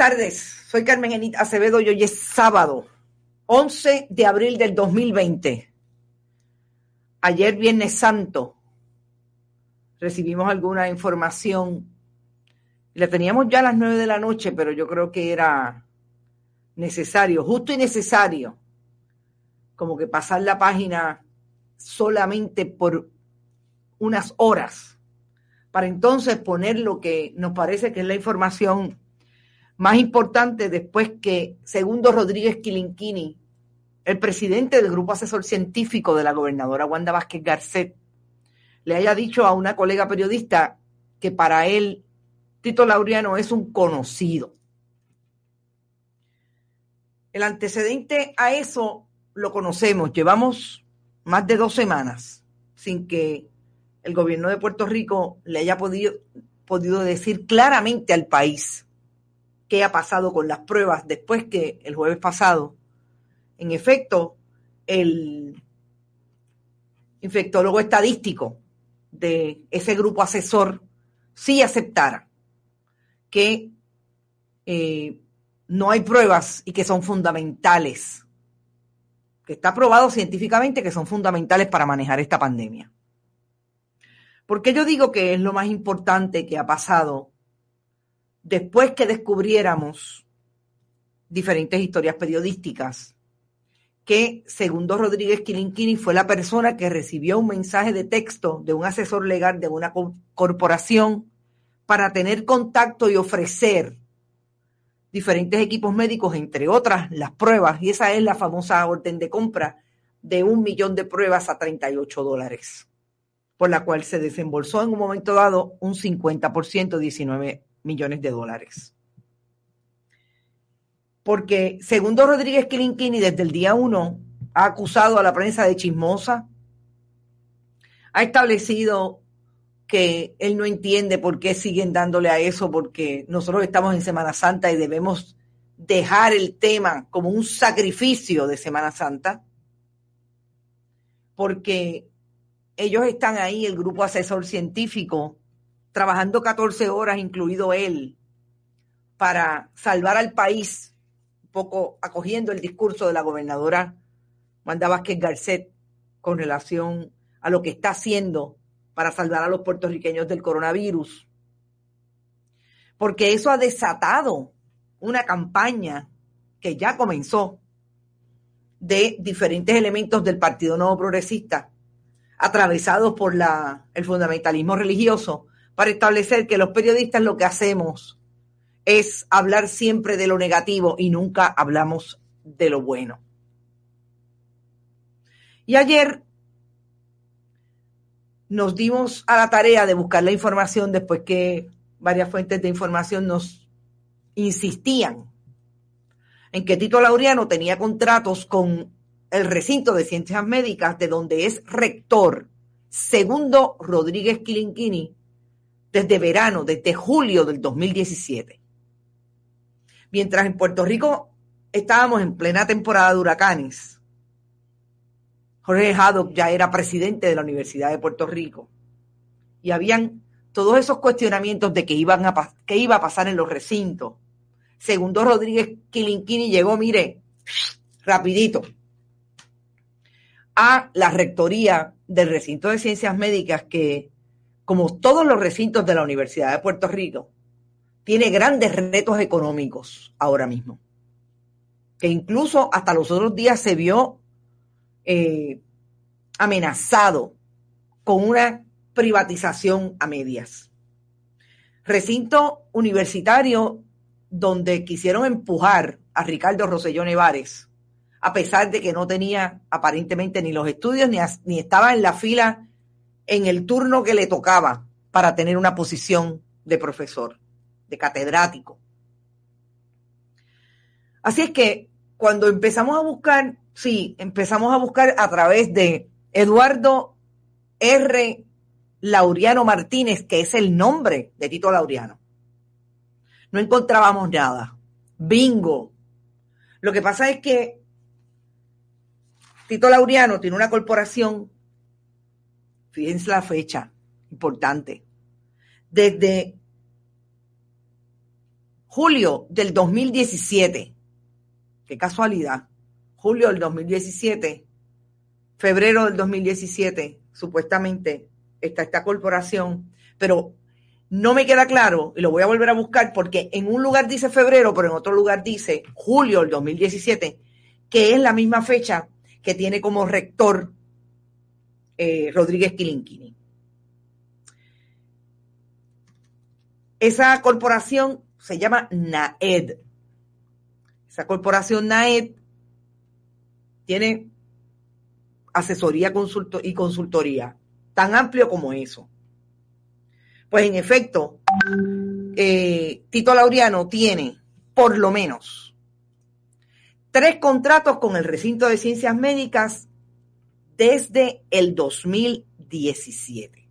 tardes, soy Carmen Enit Acevedo y hoy es sábado, 11 de abril del 2020. Ayer, Viernes Santo, recibimos alguna información. La teníamos ya a las 9 de la noche, pero yo creo que era necesario, justo y necesario, como que pasar la página solamente por unas horas, para entonces poner lo que nos parece que es la información más importante después que Segundo Rodríguez Quilinquini, el presidente del grupo asesor científico de la gobernadora Wanda Vázquez Garcet, le haya dicho a una colega periodista que para él Tito Laureano es un conocido. El antecedente a eso lo conocemos. Llevamos más de dos semanas sin que el gobierno de Puerto Rico le haya podido, podido decir claramente al país qué ha pasado con las pruebas después que el jueves pasado, en efecto, el infectólogo estadístico de ese grupo asesor sí aceptara que eh, no hay pruebas y que son fundamentales, que está probado científicamente que son fundamentales para manejar esta pandemia. Porque yo digo que es lo más importante que ha pasado después que descubriéramos diferentes historias periodísticas, que segundo Rodríguez Quilinquini fue la persona que recibió un mensaje de texto de un asesor legal de una corporación para tener contacto y ofrecer diferentes equipos médicos, entre otras las pruebas, y esa es la famosa orden de compra de un millón de pruebas a 38 dólares, por la cual se desembolsó en un momento dado un 50%, 19 millones de dólares. Porque segundo Rodríguez Quilinquini, desde el día uno, ha acusado a la prensa de chismosa, ha establecido que él no entiende por qué siguen dándole a eso, porque nosotros estamos en Semana Santa y debemos dejar el tema como un sacrificio de Semana Santa, porque ellos están ahí, el grupo asesor científico, trabajando 14 horas, incluido él, para salvar al país, un poco acogiendo el discurso de la gobernadora Wanda Vázquez Garcet con relación a lo que está haciendo para salvar a los puertorriqueños del coronavirus. Porque eso ha desatado una campaña que ya comenzó de diferentes elementos del Partido Nuevo Progresista, atravesados por la, el fundamentalismo religioso, para establecer que los periodistas lo que hacemos es hablar siempre de lo negativo y nunca hablamos de lo bueno. Y ayer nos dimos a la tarea de buscar la información después que varias fuentes de información nos insistían en que Tito Laureano tenía contratos con el recinto de ciencias médicas de donde es rector, segundo Rodríguez Quilinquini, desde verano, desde julio del 2017. Mientras en Puerto Rico estábamos en plena temporada de huracanes, Jorge Haddock ya era presidente de la Universidad de Puerto Rico y habían todos esos cuestionamientos de que, iban a, iba a pasar en los recintos. Segundo Rodríguez Quilinquini llegó, mire, rapidito, a la rectoría del recinto de ciencias médicas que como todos los recintos de la Universidad de Puerto Rico, tiene grandes retos económicos ahora mismo. Que incluso hasta los otros días se vio eh, amenazado con una privatización a medias. Recinto universitario donde quisieron empujar a Ricardo Rosselló Nevares, a pesar de que no tenía aparentemente ni los estudios ni, ni estaba en la fila en el turno que le tocaba para tener una posición de profesor, de catedrático. Así es que cuando empezamos a buscar, sí, empezamos a buscar a través de Eduardo R. Laureano Martínez, que es el nombre de Tito Laureano. No encontrábamos nada. Bingo. Lo que pasa es que Tito Laureano tiene una corporación Fíjense la fecha, importante. Desde julio del 2017. Qué casualidad. Julio del 2017, febrero del 2017, supuestamente está esta corporación, pero no me queda claro y lo voy a volver a buscar porque en un lugar dice febrero, pero en otro lugar dice julio del 2017, que es la misma fecha que tiene como rector eh, Rodríguez Quilinquini. Esa corporación se llama NAED. Esa corporación NAED tiene asesoría y consultoría tan amplio como eso. Pues en efecto, eh, Tito Laureano tiene por lo menos tres contratos con el recinto de ciencias médicas desde el 2017.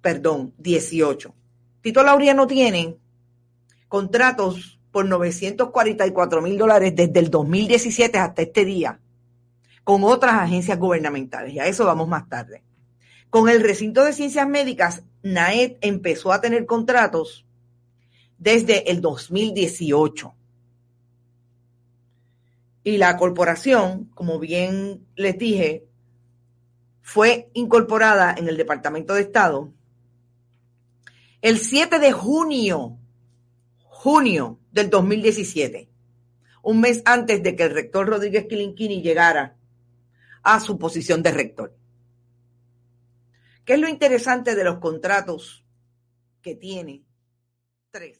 Perdón, 18. Tito Laureano tiene contratos por 944 mil dólares desde el 2017 hasta este día con otras agencias gubernamentales. Y a eso vamos más tarde. Con el recinto de ciencias médicas, NAED empezó a tener contratos desde el 2018. Y la corporación, como bien les dije, fue incorporada en el Departamento de Estado el 7 de junio, junio del 2017, un mes antes de que el rector Rodríguez Quilinquini llegara a su posición de rector. ¿Qué es lo interesante de los contratos que tiene? Tres.